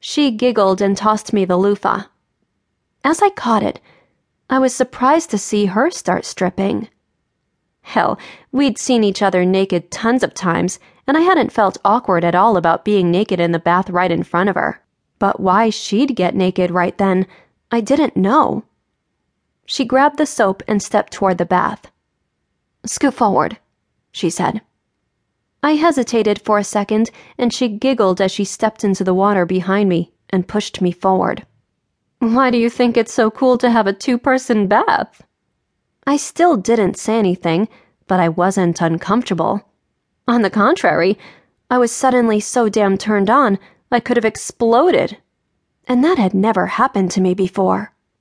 She giggled and tossed me the loofah. As I caught it, I was surprised to see her start stripping. Hell, we'd seen each other naked tons of times, and I hadn't felt awkward at all about being naked in the bath right in front of her. But why she'd get naked right then, I didn't know. She grabbed the soap and stepped toward the bath. Scoot forward, she said. I hesitated for a second, and she giggled as she stepped into the water behind me and pushed me forward. Why do you think it's so cool to have a two person bath? I still didn't say anything, but I wasn't uncomfortable. On the contrary, I was suddenly so damn turned on I could have exploded. And that had never happened to me before.